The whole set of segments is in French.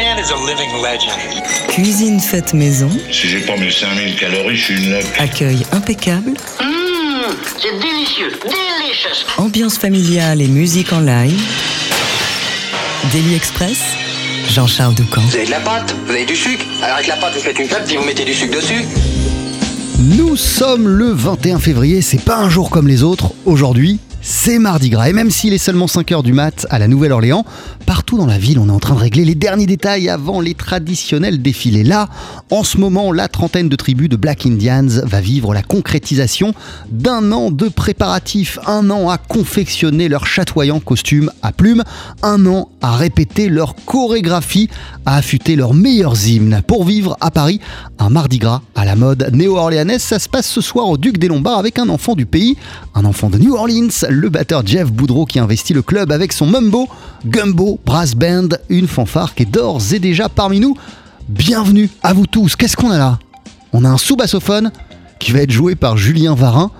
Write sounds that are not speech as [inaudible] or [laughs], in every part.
man is a living legend. Cuisine faite maison, Si j'ai pas mes 5000 calories, je suis une loque. accueil impeccable, Mmh, c'est délicieux, delicious. ambiance familiale et musique en live. Daily Express, Jean-Charles Doucan. Vous avez de la pâte, vous avez du sucre. Alors avec la pâte, vous faites une pâte, puis vous mettez du sucre dessus. Nous sommes le 21 février, c'est pas un jour comme les autres. Aujourd'hui, c'est Mardi Gras. Et même s'il est seulement 5h du mat à la Nouvelle-Orléans, partout dans la ville, on est en train de régler les derniers détails avant les traditionnels défilés. Là, en ce moment, la trentaine de tribus de Black Indians va vivre la concrétisation d'un an de préparatifs, un an à confectionner leurs chatoyants costumes à plumes, un an à répéter leur chorégraphie, à affûter leurs meilleurs hymnes. Pour vivre à Paris, un Mardi Gras à la mode néo-orléanaise, ça se passe ce soir au Duc des Lombards avec un enfant du pays, un enfant de New Orleans, le batteur Jeff Boudreau qui investit le club avec son Mumbo, Gumbo, Brass Band, une fanfare qui est d'ores et déjà parmi nous. Bienvenue à vous tous. Qu'est-ce qu'on a là? On a un sous-bassophone qui va être joué par Julien Varin,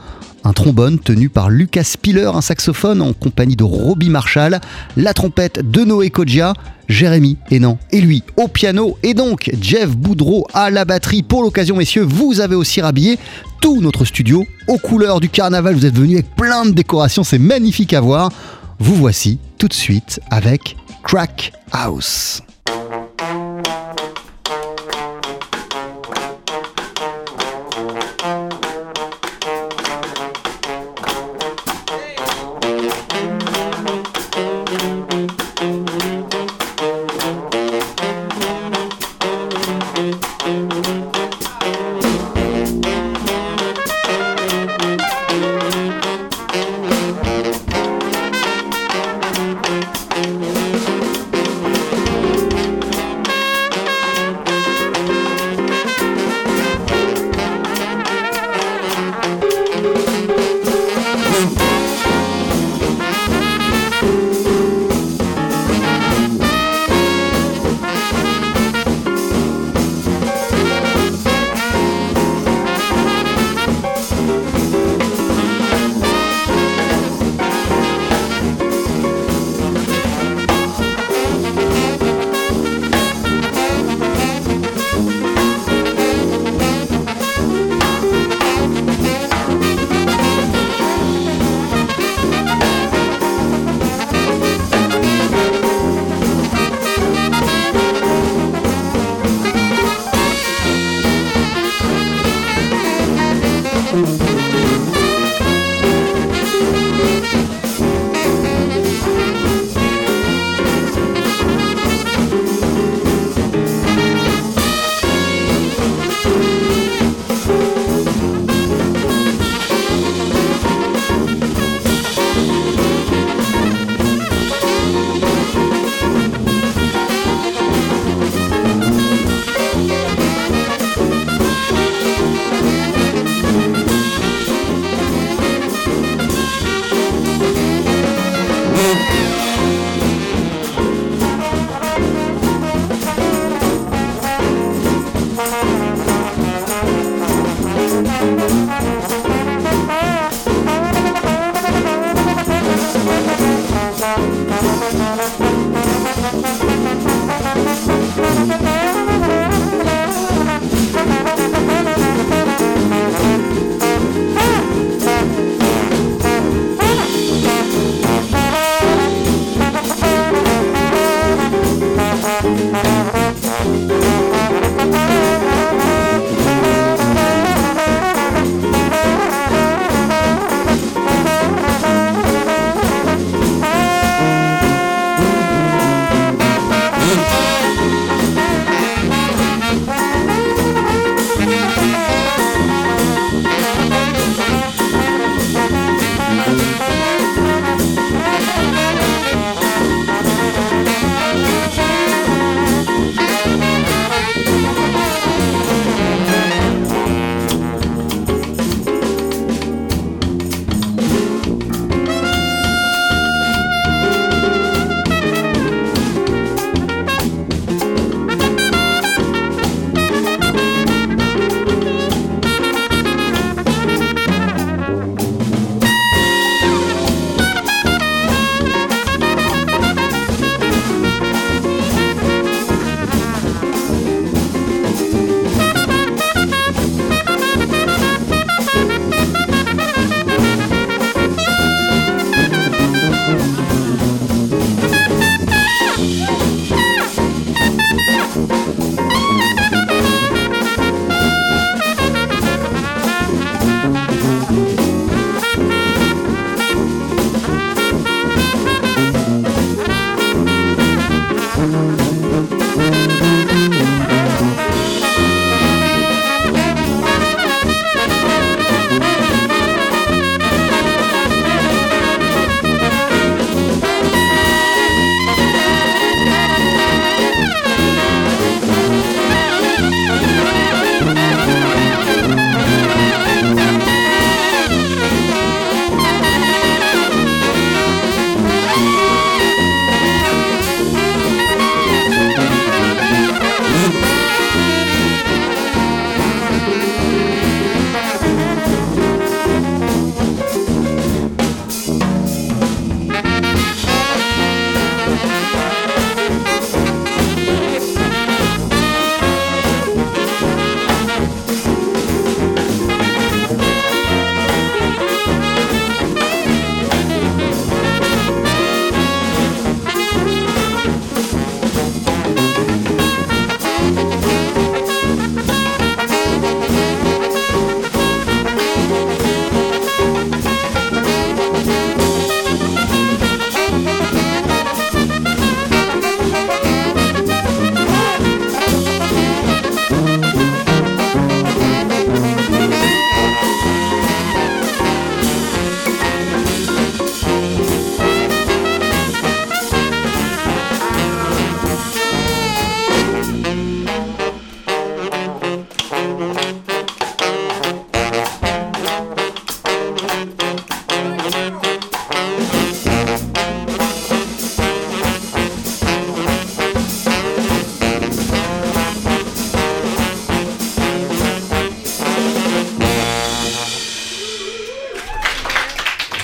un trombone tenu par Lucas Spiller, un saxophone en compagnie de Robbie Marshall, la trompette de Noé Kodja, Jérémy Hénan et lui au piano, et donc Jeff Boudreau à la batterie. Pour l'occasion, messieurs, vous avez aussi rhabillé tout notre studio aux couleurs du carnaval. Vous êtes venus avec plein de décorations, c'est magnifique à voir. Vous voici tout de suite avec Crack House.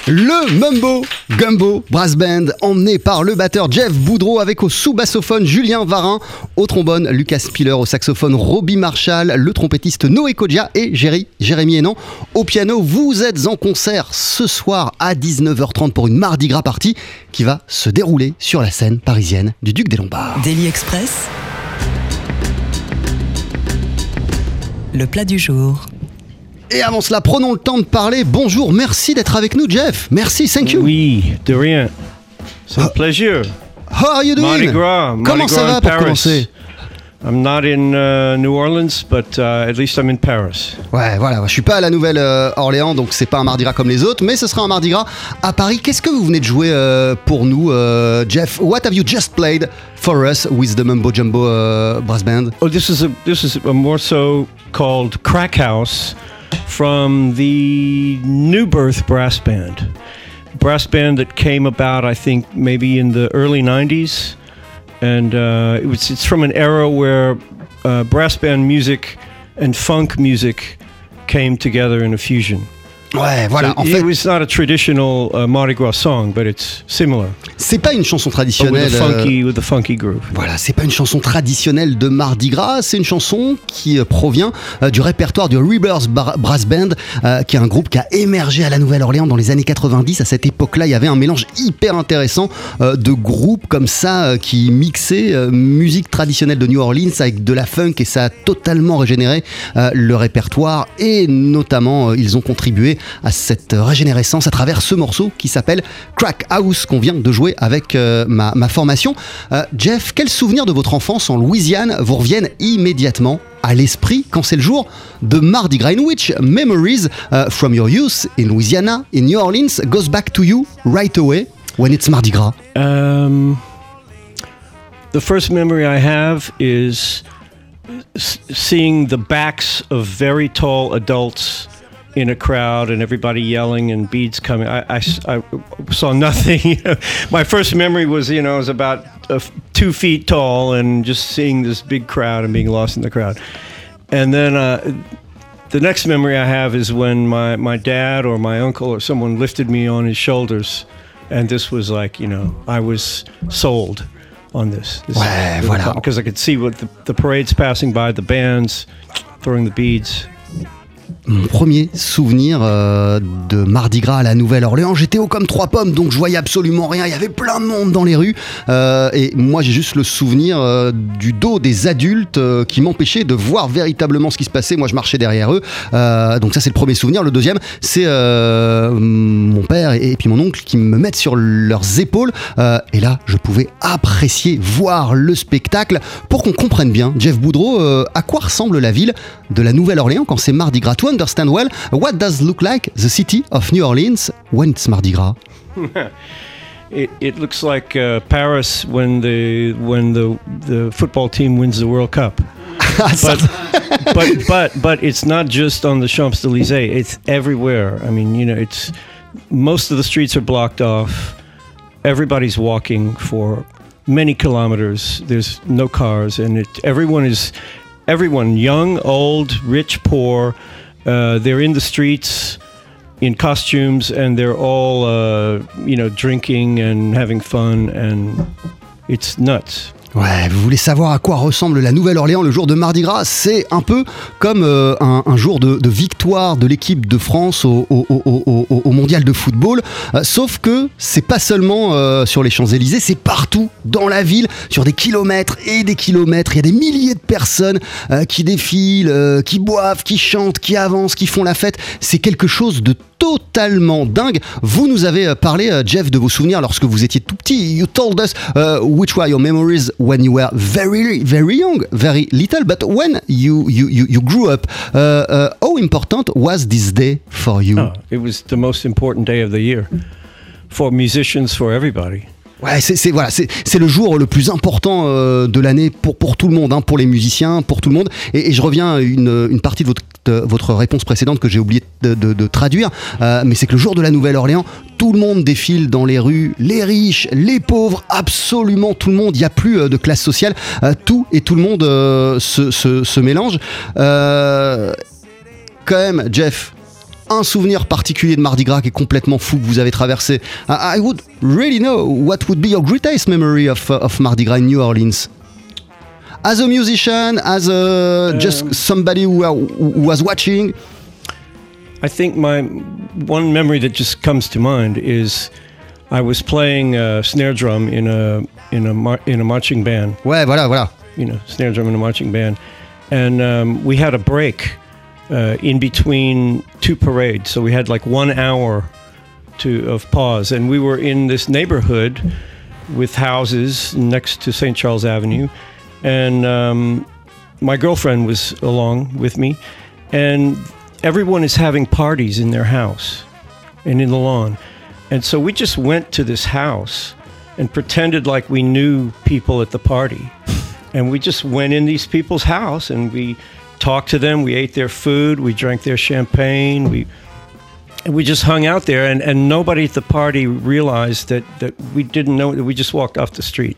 Le Mumbo Gumbo Brass Band, emmené par le batteur Jeff Boudreau avec au sous-bassophone Julien Varin, au trombone Lucas Spiller, au saxophone Robbie Marshall, le trompettiste Noé Kodja et Jérémy Hénan au piano. Vous êtes en concert ce soir à 19h30 pour une Mardi Gras party qui va se dérouler sur la scène parisienne du Duc des Lombards. Daily Express. Le plat du jour. Et avant cela, prenons le temps de parler. Bonjour, merci d'être avec nous, Jeff. Merci, thank you. Oui, de rien. C'est un plaisir. How are you doing? Mardi Gras. Mardi Comment ça va pour Paris? commencer? I'm not in uh, New Orleans, but uh, at least I'm in Paris. Ouais, voilà, je suis pas à la Nouvelle-Orléans, donc c'est pas un Mardi Gras comme les autres, mais ce sera un Mardi Gras à Paris. Qu'est-ce que vous venez de jouer euh, pour nous, euh, Jeff? What have you just played for us with the Mumbo Jumbo euh, Brass Band? Oh, this is a this is a morceau called Crack House from the New Birth Brass Band, brass band that came about, I think, maybe in the early '90s, and uh, it was it's from an era where uh, brass band music and funk music came together in a fusion. Ouais, voilà, So en it fait, was not a traditional uh, Mardi Gras song, but it's similar, c'est pas une chanson with traditionnelle. a euh, funky with a funky groove. Voilà, c'est pas une chanson traditionnelle de Mardi Gras, c'est une chanson qui euh, provient euh, du répertoire du Rebirth Brass Band, euh, qui est un groupe qui a émergé à la Nouvelle-Orléans dans les années 90. À cette époque-là, il y avait un mélange hyper intéressant euh, de groupes comme ça qui mixaient musique traditionnelle de New Orleans avec de la funk et ça a totalement régénéré le répertoire et notamment ils ont contribué à cette régénérescence à travers ce morceau qui s'appelle Crack House qu'on vient de jouer avec euh, ma, ma formation. Euh, Jeff, quels souvenirs de votre enfance en Louisiane vous reviennent immédiatement à l'esprit quand c'est le jour de Mardi which memories uh, from your youth in Louisiana, in New Orleans, goes back to you right away when it's Mardi Gras? Um, the first memory I have is seeing the backs of very tall adults in a crowd and everybody yelling and beads coming. I I saw nothing. [laughs] My first memory was, you know, I was about uh, two feet tall and just seeing this big crowd and being lost in the crowd. And then uh, the next memory I have is when my, my dad or my uncle or someone lifted me on his shoulders, and this was like you know I was sold on this. this Ouais, voilà. Because I could see what the, the parades passing by, the bands throwing the beads. Mon premier souvenir euh, de Mardi Gras à la Nouvelle-Orléans. J'étais haut comme trois pommes, donc je voyais absolument rien. Il y avait plein de monde dans les rues. Euh, et moi, j'ai juste le souvenir euh, du dos des adultes qui m'empêchaient de voir véritablement ce qui se passait. Moi, je marchais derrière eux. Donc ça, c'est le premier souvenir. Le deuxième, c'est mon père et, puis mon oncle qui me mettent sur leurs épaules. Et là, je pouvais apprécier, voir le spectacle. Pour qu'on comprenne bien, Jeff Boudreau, à quoi ressemble la ville de la Nouvelle-Orléans quand c'est Mardi Gras? Understand well, what does look like the city of New Orleans when it's Mardi Gras [laughs] It, it looks like uh, Paris when the when the the football team wins the World Cup. [laughs] but [laughs] but but but it's not just on the Champs Elysees. It's everywhere. I mean, you know, it's most of the streets are blocked off. Everybody's walking for many kilometers. There's no cars, and it, everyone is everyone, young, old, rich, poor. Uh, they're in the streets in costumes, and they're all uh, you know drinking and having fun, and it's nuts. Ouais, vous voulez savoir à quoi ressemble la Nouvelle-Orléans le jour de Mardi Gras? C'est un peu comme euh, un, jour de, victoire de l'équipe de France au, mondial de football. Euh, sauf que c'est pas seulement euh, sur les Champs-Élysées, c'est partout dans la ville, sur des kilomètres et des kilomètres. Il y a des milliers de personnes qui défilent, qui boivent, qui chantent, qui avancent, qui font la fête. C'est quelque chose de totalement dingue. Vous nous avez euh, parlé, euh, Jeff, de vos souvenirs lorsque vous étiez tout petit. You told us uh, which were your memories when you were very, very young, very little. But when you you you, you grew up, uh, uh, how important was this day for you? Oh, it was the most important day of the year for musicians, for everybody. Ouais, c'est voilà, c'est c'est le jour le plus important euh, de l'année pour pour tout le monde, hein, pour les musiciens, pour tout le monde. Et, et je reviens à une, une partie de votre de votre réponse précédente que j'ai oublié de, de- de traduire, euh, mais c'est que le jour de la Nouvelle-Orléans, tout le monde défile dans les rues, les riches, les pauvres, absolument tout le monde. Il n'y a plus euh, de classe sociale, Euh, tout et tout le monde euh, se, se, se mélange. Euh, quand même, Jeff, un souvenir particulier de Mardi Gras qui est complètement fou que vous avez traversé. I, would really know what would be your greatest memory of, uh, of Mardi Gras in New Orleans. As a musician, as a just somebody who, who was watching. I think my one memory that just comes to mind is I was playing a snare drum in a in a mar- in a marching band. Ouais, voilà, voilà. You know, snare drum in a marching band, and um, we had a break uh, in between two parades, so we had like one hour to of pause, and we were in this neighborhood with houses next to St. Charles Avenue, and um, my girlfriend was along with me, and everyone is having parties in their house and in the lawn. And so we just went to this house and pretended like we knew people at the party. and we just went in these people's house and we talked to them, we ate their food, we drank their champagne, we and we just hung out there and, and nobody at the party realized that, that we didn't know that we just walked off the street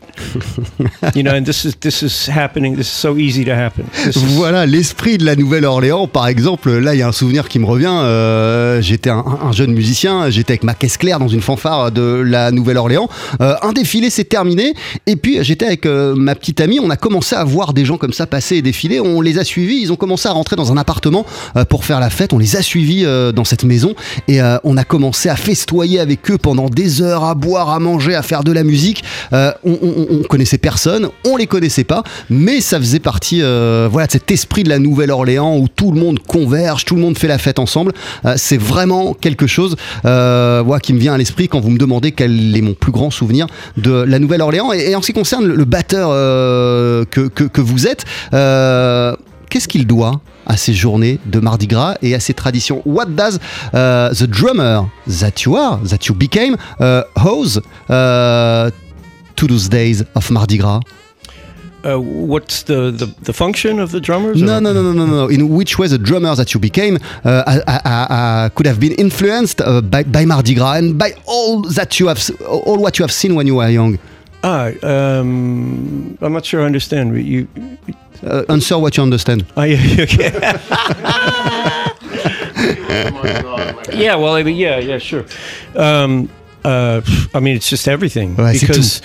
[laughs] you know and this is this is happening this is so easy to happen is- Voilà, l'esprit de la Nouvelle-Orléans, par exemple, là il y a un souvenir qui me revient. euh, j'étais un, un jeune musicien, j'étais avec ma caisse claire dans une fanfare de la Nouvelle-Orléans. Euh, un défilé s'est terminé, et puis j'étais avec euh, ma petite amie. On a commencé à voir des gens comme ça passer et défiler. On les a suivis, ils ont commencé à rentrer dans un appartement pour faire la fête. On les a suivis dans cette maison, et euh, on a commencé à festoyer avec eux pendant des heures, à boire, à manger, à faire de la musique. Euh, on, on- on connaissait personne, on les connaissait pas, mais ça faisait partie euh, voilà, de cet esprit de la Nouvelle-Orléans où tout le monde converge, tout le monde fait la fête ensemble. Euh, c'est vraiment quelque chose euh, voilà, qui me vient à l'esprit quand vous me demandez quel est mon plus grand souvenir de la Nouvelle-Orléans. Et, en ce qui concerne le, batteur euh, que, que- que vous êtes, euh, qu'est-ce qu'il doit à ces journées de Mardi Gras et à ces traditions? What does uh, the drummer that you are, that you became, uh, owes uh, to those days of Mardi Gras? uh, what's the, the the function of the drummers? No, no, no, no, no, no. In which way the drummer that you became uh, uh, uh, uh, could have been influenced uh, by, by Mardi Gras and by all that you have, all what you have seen when you were young? Ah, um, I'm not sure I understand. You, Uh, answer what you understand. oh, yeah, okay. [laughs] yeah, well, I mean, yeah, yeah, sure. Um, uh, I mean, it's just everything Ouais, c'est because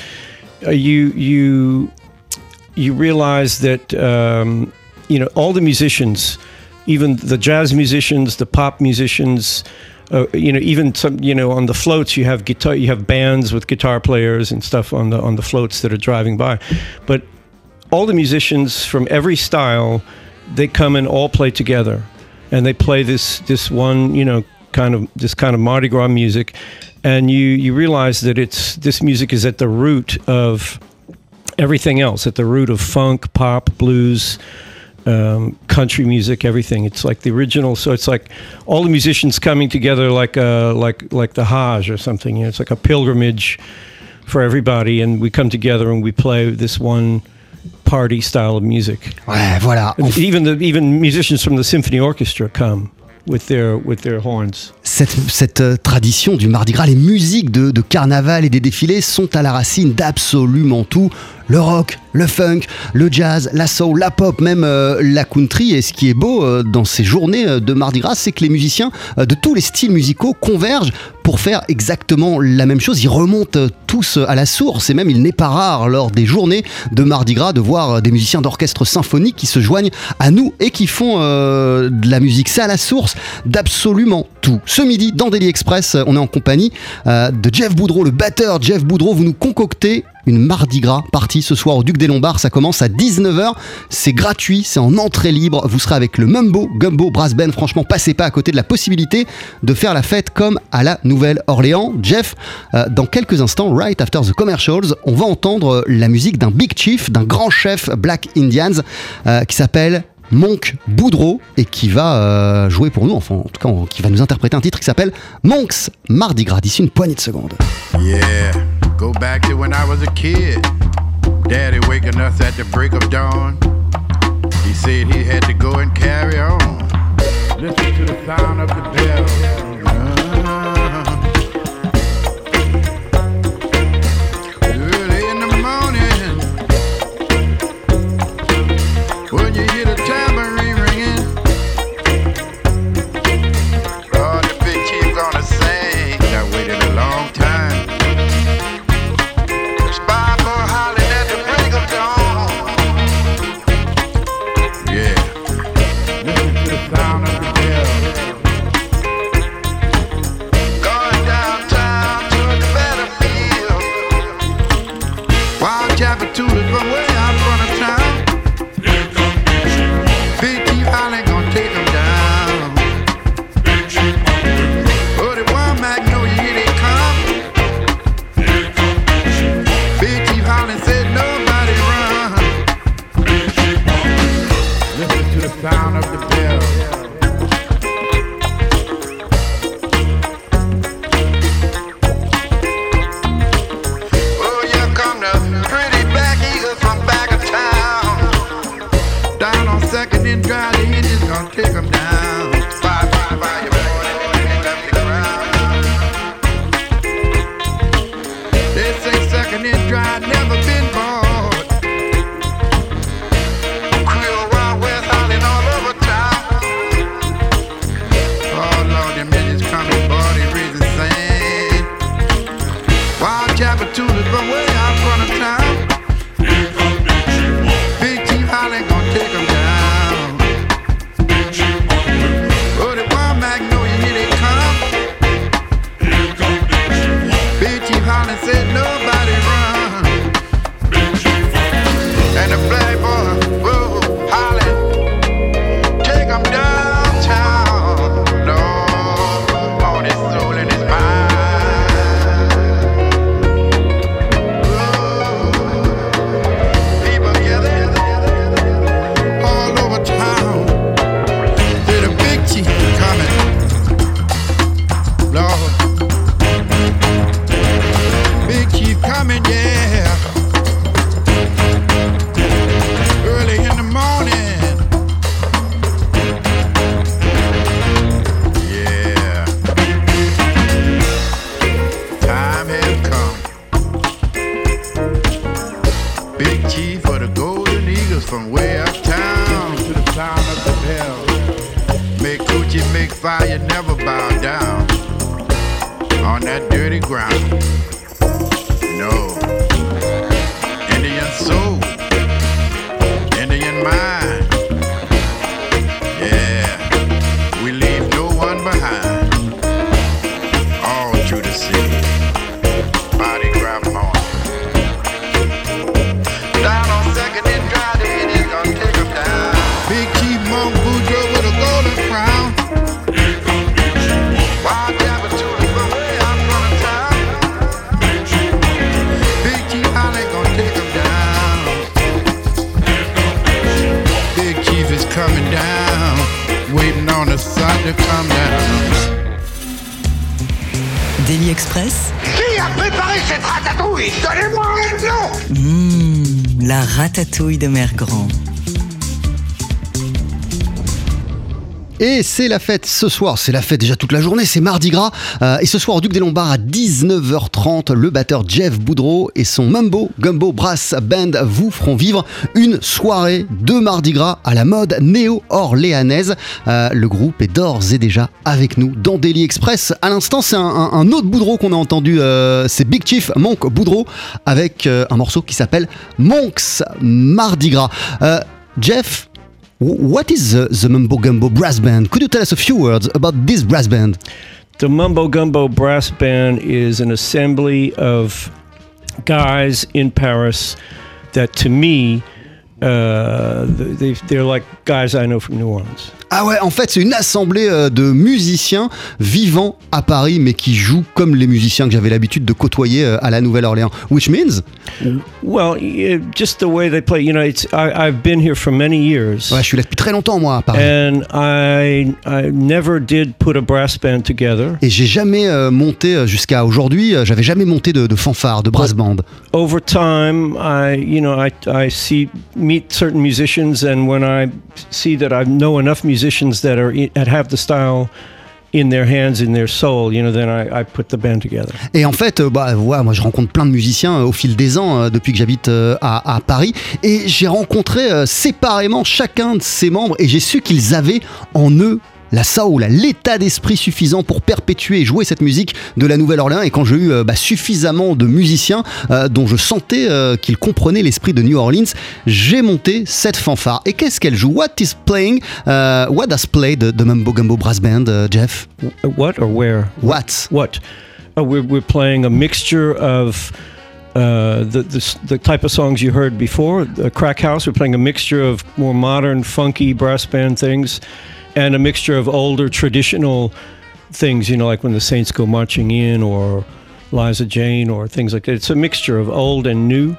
uh, you you you realize that um, you know all the musicians, even the jazz musicians, the pop musicians. Uh, you know, even some, you know, on the floats you have guitar, you have bands with guitar players and stuff on the on the floats that are driving by, but all the musicians from every style they come and all play together. And they play this this one you know kind of this kind of mardi gras music. And you you realize that it's this music is at the root of everything else at the root of funk pop blues um, country music everything. It's like the original. So it's like all the musicians coming together like a like like the hajj or something. You know, it's like a pilgrimage for everybody. And we come together and we play this one party style of music Ouais, voilà. En even the even musicians from the symphony orchestra come with their with their horns cette, cette, euh, tradition du Mardi Gras, les musiques de, de carnaval et des défilés sont à la racine d'absolument tout. Le rock, le funk, le jazz, la soul, la pop, même euh, la country. Et ce qui est beau euh, dans ces journées euh, de Mardi Gras, c'est que les musiciens de tous les styles musicaux convergent pour faire exactement la même chose. Ils remontent tous à la source et même il n'est pas rare lors des journées de Mardi Gras de voir des musiciens d'orchestre symphonique qui se joignent à nous et qui font de la musique. C'est à la source d'absolument tout. Ce midi, dans Daily Express, on est en compagnie de Jeff Boudreau, le batteur Jeff Boudreau. Vous nous concoctez une Mardi Gras partie ce soir au Duc des Lombards. Ça commence à 19h. C'est gratuit, c'est en entrée libre. Vous serez avec le Mumbo Gumbo Brass Band. Franchement, passez pas à côté de la possibilité de faire la fête comme à la Nouvelle-Orléans. Jeff, euh, dans quelques instants, right after the commercials, on va entendre euh, la musique d'un big chief, d'un grand chef Black Indians euh, qui s'appelle Monk Boudreau et qui va jouer pour nous, enfin en tout cas qui va nous interpréter un titre qui s'appelle Monks Mardi Gras d'ici une poignée de secondes. Yeah, go back to when I was a kid. Daddy waking us at the break of dawn. He said he had to go and carry on. La ratatouille de Mère Grand. Et c'est la fête ce soir, c'est la fête déjà toute la journée, c'est Mardi Gras. Euh, et ce soir au Duc des Lombards à 19h30, le batteur Jeff Boudreau et son Mambo Gumbo Brass Band vous feront vivre une soirée de Mardi Gras à la mode néo-orléanaise. Euh, le groupe est d'ores et déjà avec nous dans Daily Express. À l'instant, c'est un, autre Boudreau qu'on a entendu, euh, c'est Big Chief Monk Boudreau avec un morceau qui s'appelle Monks Mardi Gras. Jeff, What is the, the Mumbo Gumbo Brass Band? Could you tell us a few words about this brass band? The Mumbo Gumbo Brass Band is an assembly of guys in Paris that, to me, uh, they, they're like guys I know from New Orleans. Ah ouais, en fait, c'est une assemblée euh, de musiciens vivant à Paris, mais qui jouent comme les musiciens que j'avais l'habitude de côtoyer euh, à la Nouvelle-Orléans. Which means, Well, yeah, just the way they play. You know, it's I, I've been here for many years. ouais, je suis là depuis très longtemps moi à Paris. And I I never did put a brass band together. Et j'ai jamais euh, monté euh, jusqu'à aujourd'hui, j'avais jamais monté de, de fanfare, de brass band. Over time, I you know I I see meet certain musicians, and when I see that I know enough musicians that have the style in their hands, in their soul, you know, then I, put the band together. Et en fait, euh, bah, moi je rencontre plein de musiciens euh, au fil des ans euh, depuis que j'habite à, à Paris. Et j'ai rencontré séparément chacun de ces membres et j'ai su qu'ils avaient en eux la soul, l'état d'esprit suffisant pour perpétuer et jouer cette musique de la Nouvelle-Orléans. Et quand j'ai eu euh, bah, suffisamment de musiciens euh, dont je sentais euh, qu'ils comprenaient l'esprit de New Orleans, j'ai monté cette fanfare. Et qu'est-ce qu'elle joue? What is playing What does play the, the Mumbo Gumbo Brass Band, Jeff? What or where? What? What? Uh, we're, we're playing a mixture of uh, the, the type of songs you heard before. The Crack House. We're playing a mixture of more modern, funky brass band things, and a mixture of older, traditional things. You know, like when the Saints go marching in, or Liza Jane, or things like that. It's a mixture of old and new.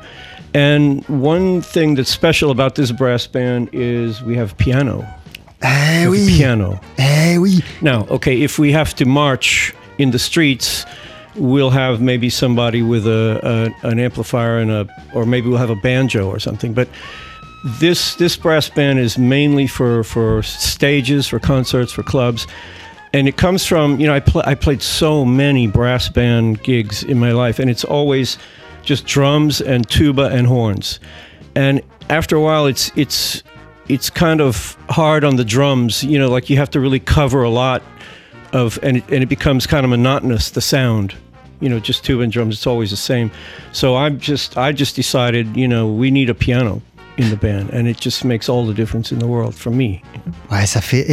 And one thing that's special about this brass band is we have piano. Eh We oui Piano. Eh oui Now, okay, if we have to march in the streets, we'll have maybe somebody with a, a an amplifier and a, or maybe we'll have a banjo or something. But this this brass band is mainly for for stages, for concerts, for clubs, and it comes from you know I pl- I played so many brass band gigs in my life, and it's always just drums and tuba and horns, and after a while, it's it's it's kind of hard on the drums, you know, like you have to really cover a lot of, and it, and it becomes kind of monotonous the sound, you know, just tuba and drums. It's always the same. So I'm just I just decided, you know, we need a piano. In the band, and it just makes all the difference in the world for me. Ouais, ça fait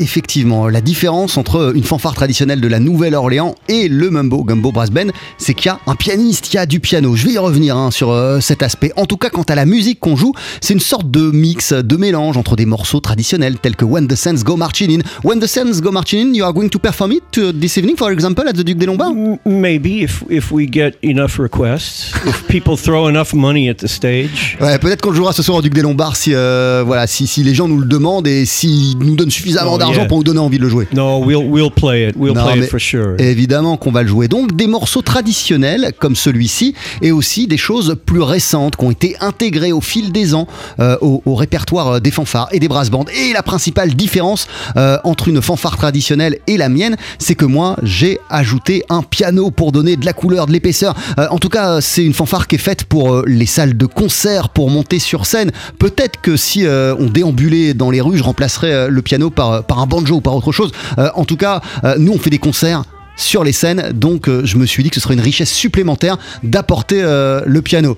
effectivement la différence entre une fanfare traditionnelle de la Nouvelle-Orléans et le Mumbo Gumbo Brass Band, c'est qu'il y a un pianiste, il y a du piano. Je vais y revenir hein, sur euh, cet aspect. En tout cas, quant à la musique qu'on joue, c'est une sorte de mix, de mélange entre des morceaux traditionnels tels que When the Sands Go Marching In. When the Sands Go Marching In, you are going to perform it uh, this evening, for example, at the Duc des Lombards? Maybe if if we get enough requests, if people throw enough money at the stage. Ouais, peut-être qu'on le ce soir au Duc des Lombards si, euh, voilà, si, si les gens nous le demandent et s'ils nous donnent suffisamment Oh, d'argent yeah. pour nous donner envie de le jouer. No, we'll we'll play it. We'll Non, play it for sure. Évidemment qu'on va le jouer. Donc des morceaux traditionnels comme celui-ci et aussi des choses plus récentes qui ont été intégrées au fil des ans euh, au, au répertoire des fanfares et des brass bands. Et la principale différence euh, entre une fanfare traditionnelle et la mienne, c'est que moi j'ai ajouté un piano pour donner de la couleur, de l'épaisseur. En tout cas, c'est une fanfare qui est faite pour les salles de concert, pour monter sur scène. Peut-être que si euh, on déambulait dans les rues, je remplacerais euh, le piano par, par un banjo ou par autre chose. Euh, en tout cas, euh, nous on fait des concerts sur les scènes, donc euh, je me suis dit que ce serait une richesse supplémentaire d'apporter euh, le piano.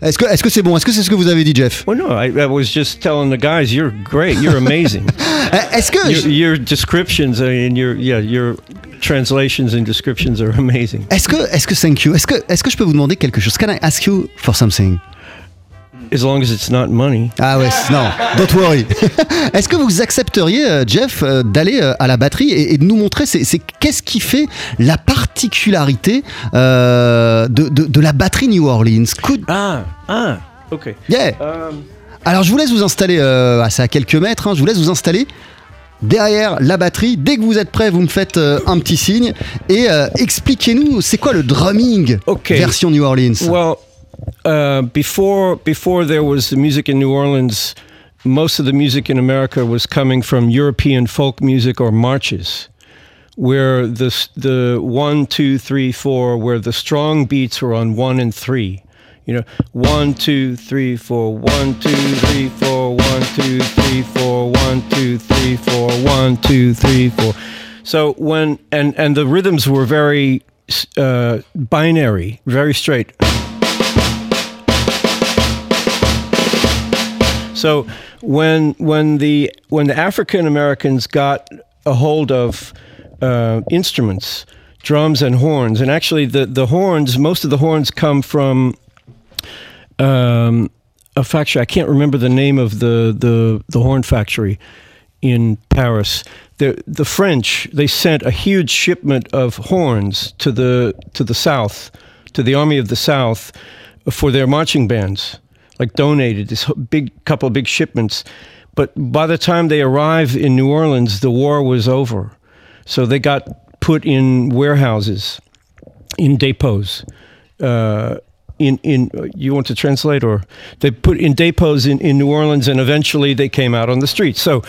Est-ce que est-ce que c'est bon? Est-ce que c'est ce que vous avez dit, Jeff? Well, no, I, I was just telling the guys, you're great, you're amazing. [laughs] Euh, Est-ce que your, your descriptions and your yeah, your translations and descriptions are amazing. est-ce que est-ce que thank you? Est-ce que est-ce que je peux vous demander quelque chose? Can I ask you for something? As long as it's not money. Ah ouais, non, don't worry. [laughs] Est-ce que vous accepteriez, euh, Jeff, euh, d'aller euh, à la batterie et, et de nous montrer c'est, qu'est-ce qui fait la particularité euh, de, de- de la batterie New Orleans? Could- Ah, ah, okay. Yeah. Um, Alors je vous laisse vous installer, euh, c'est à quelques mètres, hein, je vous laisse vous installer derrière la batterie. Dès que vous êtes prêt, vous me faites euh, un petit signe et euh, expliquez-nous, c'est quoi le drumming Ok. version New Orleans? Well, uh, before before there was the music in New Orleans, most of the music in America was coming from European folk music or marches, where the the one, two, three, four, where the strong beats were on one and three. You know, one, two, three, four, one, two, three, four, one, two, three, four, one, two, three, four, one, two, three, four. So when and and the rhythms were very uh, binary, very straight. So when when the when the African Americans got a hold of uh, instruments, drums and horns, and actually the the horns, most of the horns come from um, a factory. I can't remember the name of the the the horn factory in Paris. The the French they sent a huge shipment of horns to the to the South, to the Army of the South, for their marching bands. Like donated this big couple of big shipments, but by the time they arrived in New Orleans, the war was over. So they got put in warehouses, in depots. Uh, in in you want to translate or they put in depots in, in New Orleans and eventually they came out on the streets. So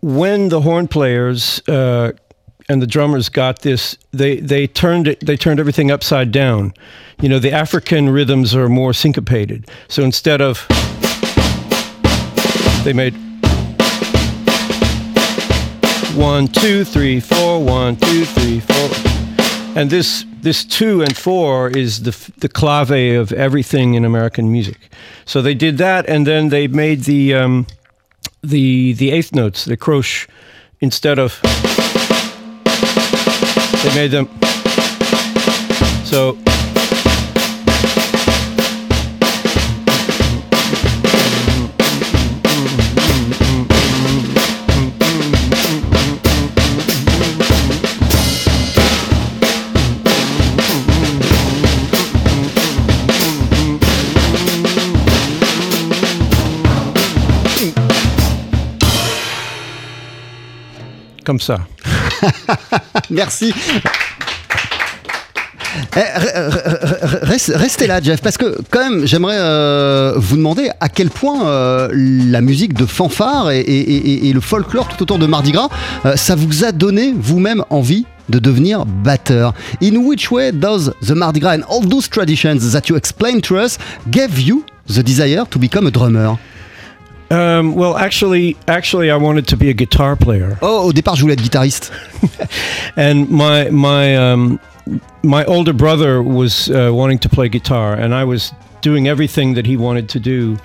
when the horn players uh, and the drummers got this, they they turned it they turned everything upside down. You know the African rhythms are more syncopated. So instead of they made one two three four one two three four and this this two and four is the the clave of everything in American music. So they did that, and then they made the um, the the eighth notes, the croche, instead of they made them. So comme ça. [laughs] Merci. Eh, re- re- re- reste- Restez là, Jeff, parce que quand même, j'aimerais euh, vous demander à quel point euh, la musique de fanfare et, le folklore tout autour de Mardi Gras, euh, ça vous a donné vous-même envie de devenir batteur. In which way does the Mardi Gras and all those traditions that you explained to us gave you the desire to become a drummer? Um, well, actually, actually, I wanted to be a guitar player. Oh, au départ, je voulais être guitariste. [laughs] and my my um, my older brother was uh, wanting to play guitar, and I was doing everything that he wanted to do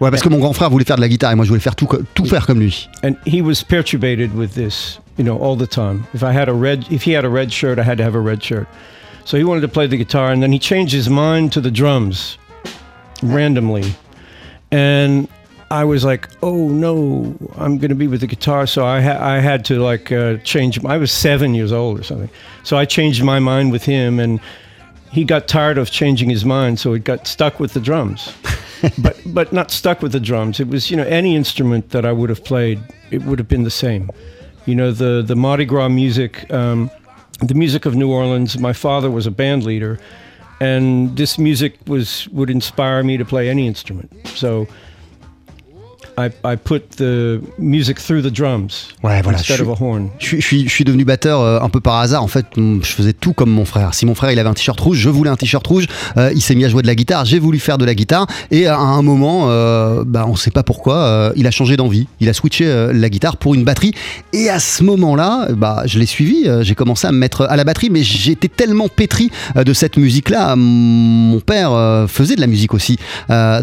Ouais, parce que mon grand frère voulait faire de la guitare et moi je voulais faire tout, tout faire comme lui. and he was perturbated with this, you know, all the time. If I had a red, if he had a red shirt, I had to have a red shirt. So he wanted to play the guitar, and then he changed his mind to the drums randomly, and I was like, "Oh no, I'm going to be with the guitar." So I ha- I had to like uh, change. I was seven years old or something, so I changed my mind with him, and he got tired of changing his mind, so he got stuck with the drums. [laughs] but but not stuck with the drums. It was you know any instrument that I would have played, it would have been the same. You know the the Mardi Gras music, um, the music of New Orleans. My father was a band leader, and this music was would inspire me to play any instrument. So. I, I put the music through the drums Ouais, voilà, instead je of a horn. Je suis, je suis- je suis devenu batteur euh, un peu par hasard. En fait, je faisais tout comme mon frère. Si mon frère il avait un t-shirt rouge, je voulais un t-shirt rouge. Euh, il s'est mis à jouer de la guitare. J'ai voulu faire de la guitare. Et à un moment, euh, bah, on sait pas pourquoi, il a changé d'envie. Il a switché la guitare pour une batterie. Et à ce moment-là, bah, je l'ai suivi. J'ai commencé à me mettre à la batterie, mais j'étais tellement pétri de cette musique-là. Mon père faisait de la musique aussi.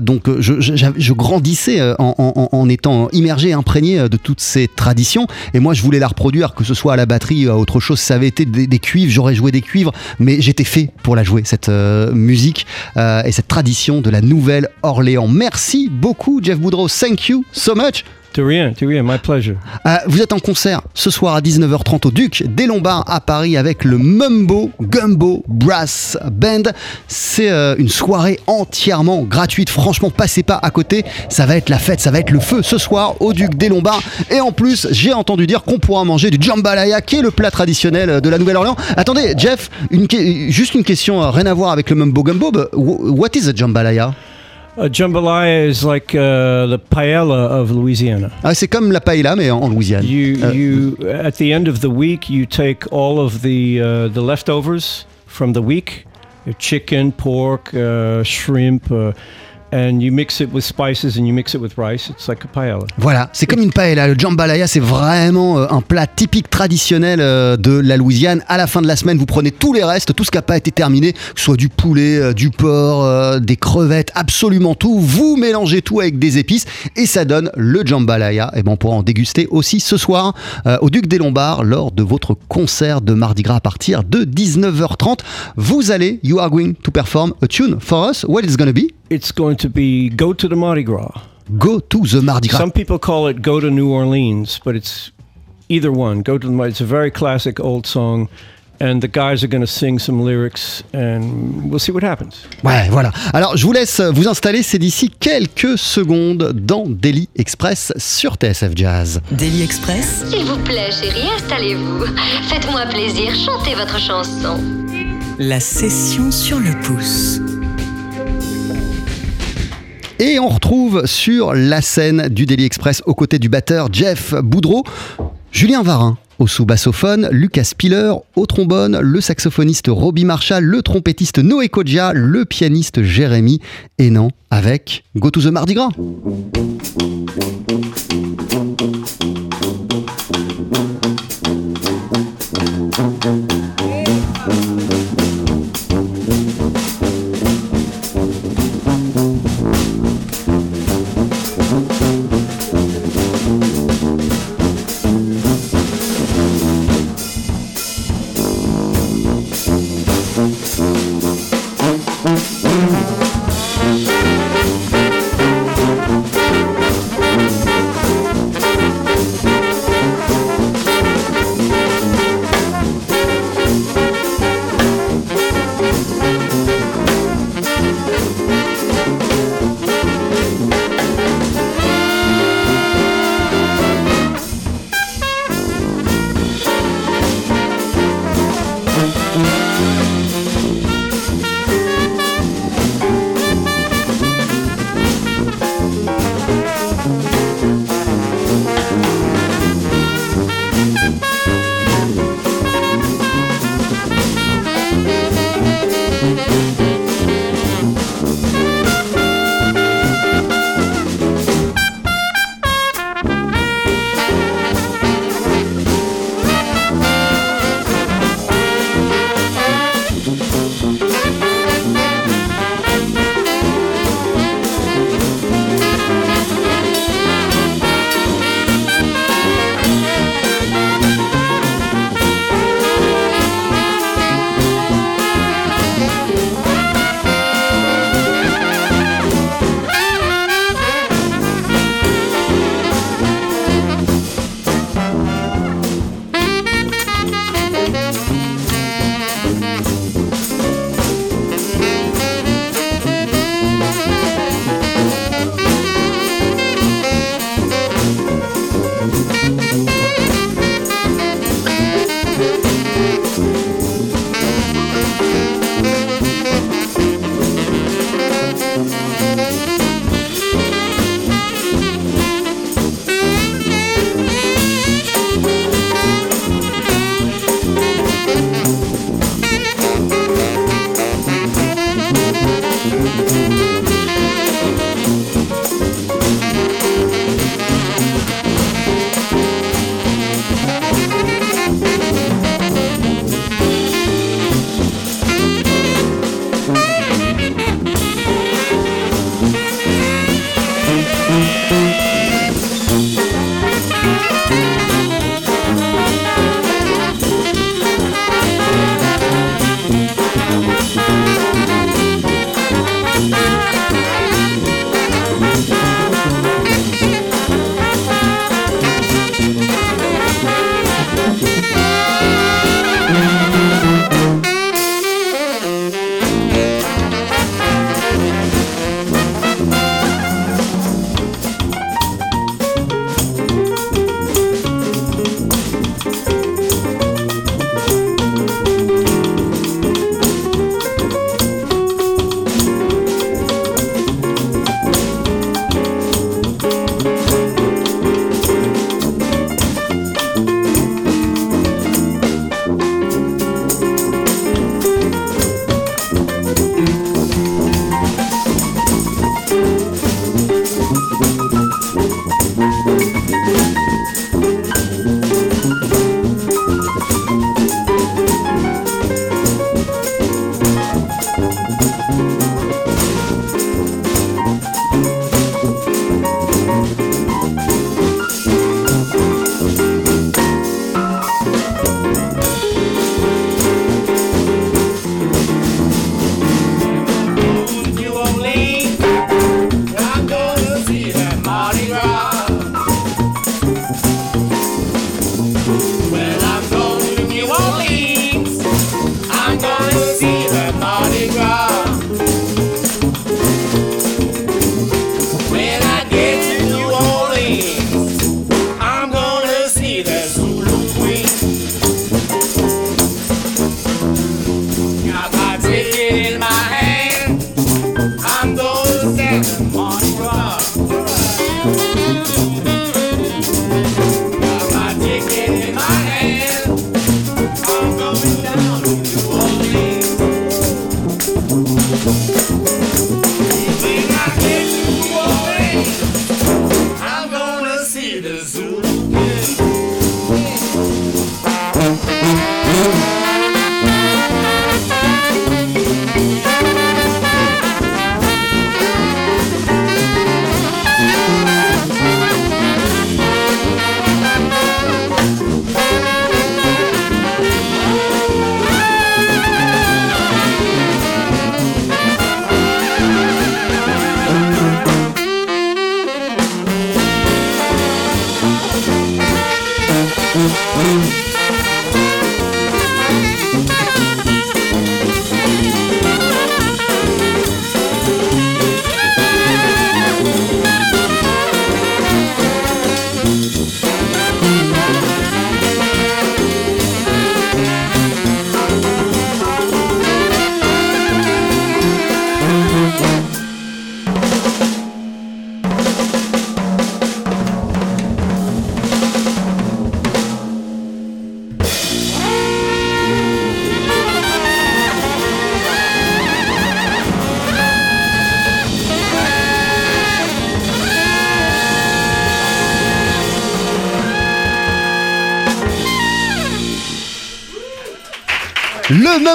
Donc je, je- j'avais- je grandissais en, en- étant immergé, imprégné euh, de toutes ces traditions. Et moi, je voulais la reproduire, que ce soit à la batterie ou à autre chose. Ça avait été des, cuivres, j'aurais joué des cuivres, mais j'étais fait pour la jouer, cette euh, musique euh, et cette tradition de la Nouvelle-Orléans. Merci beaucoup, Jeff Boudreau. Thank you so much. To rien, my pleasure. Euh, vous êtes en concert ce soir à 19h30 au Duc des Lombards à Paris avec le Mumbo Gumbo Brass Band. C'est euh, une soirée entièrement gratuite. Franchement, passez pas à côté. Ça va être la fête, ça va être le feu ce soir au Duc des Lombards. Et en plus, j'ai entendu dire qu'on pourra manger du jambalaya, qui est le plat traditionnel de la Nouvelle-Orléans. Attendez, Jeff, juste une question, euh, rien à voir avec le Mumbo Gumbo. What is a jambalaya? Jambalaya is like uh, the paella of Louisiana. ah, C'est comme la paella, mais en, en Louisiane. You Euh, you at the end of the week you take all of the uh, the leftovers from the week, chicken, pork, uh, shrimp, uh, and you mix it with spices and you mix it with rice. It's like a paella. Voilà, c'est comme une paella. Le jambalaya, c'est vraiment euh, un plat typique traditionnel euh, de la Louisiane. À la fin de la semaine, vous prenez tous les restes, tout ce qui n'a pas été terminé, que ce soit du poulet, euh, du porc, des crevettes, absolument tout. Vous mélangez tout avec des épices et ça donne le jambalaya. Et ben, on pourra en déguster aussi ce soir au Duc des Lombards lors de votre concert de Mardi Gras à partir de 19h30. Vous allez, you are going to perform a tune for us. What is gonna be? It's going to be go to the Mardi Gras. Go to the Mardi Gras. Some people call it go to New Orleans, but it's either one. Go to the Mardi. It's a very classic old song. And the guys are going to sing some lyrics, and we'll see what happens. Ouais, voilà. Alors, je vous laisse vous installer. C'est d'ici quelques secondes dans Daily Express sur TSF Jazz. Daily Express, S'il vous plaît, chérie, installez-vous. Faites-moi plaisir, chantez votre chanson. la session sur le pouce. Et on retrouve sur la scène du Daily Express aux côtés du batteur Jeff Boudreau, Julien Varin au sous-bassophone, Lucas Spiller au trombone, le saxophoniste Robbie Marshall, le trompettiste Noé Kodja, le pianiste Jérémy Hénan avec Go to the Mardi Gras.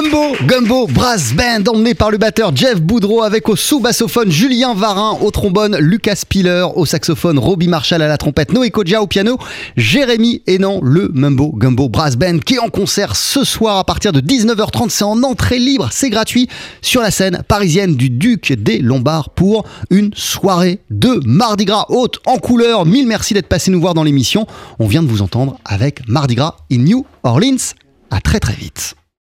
Le Mumbo Gumbo Brass Band emmené par le batteur Jeff Boudreau avec au sous-bassophone Julien Varin, au trombone Lucas Piller, au saxophone Robbie Marshall à la trompette Noé Kodja au piano, Jérémy Hénan, le Mumbo Gumbo Brass Band qui est en concert ce soir à partir de 19h30, c'est en entrée libre, c'est gratuit sur la scène parisienne du Duc des Lombards pour une soirée de Mardi Gras haute en couleur. Mille merci d'être passé nous voir dans l'émission. On vient de vous entendre avec Mardi Gras in New Orleans. À très très vite.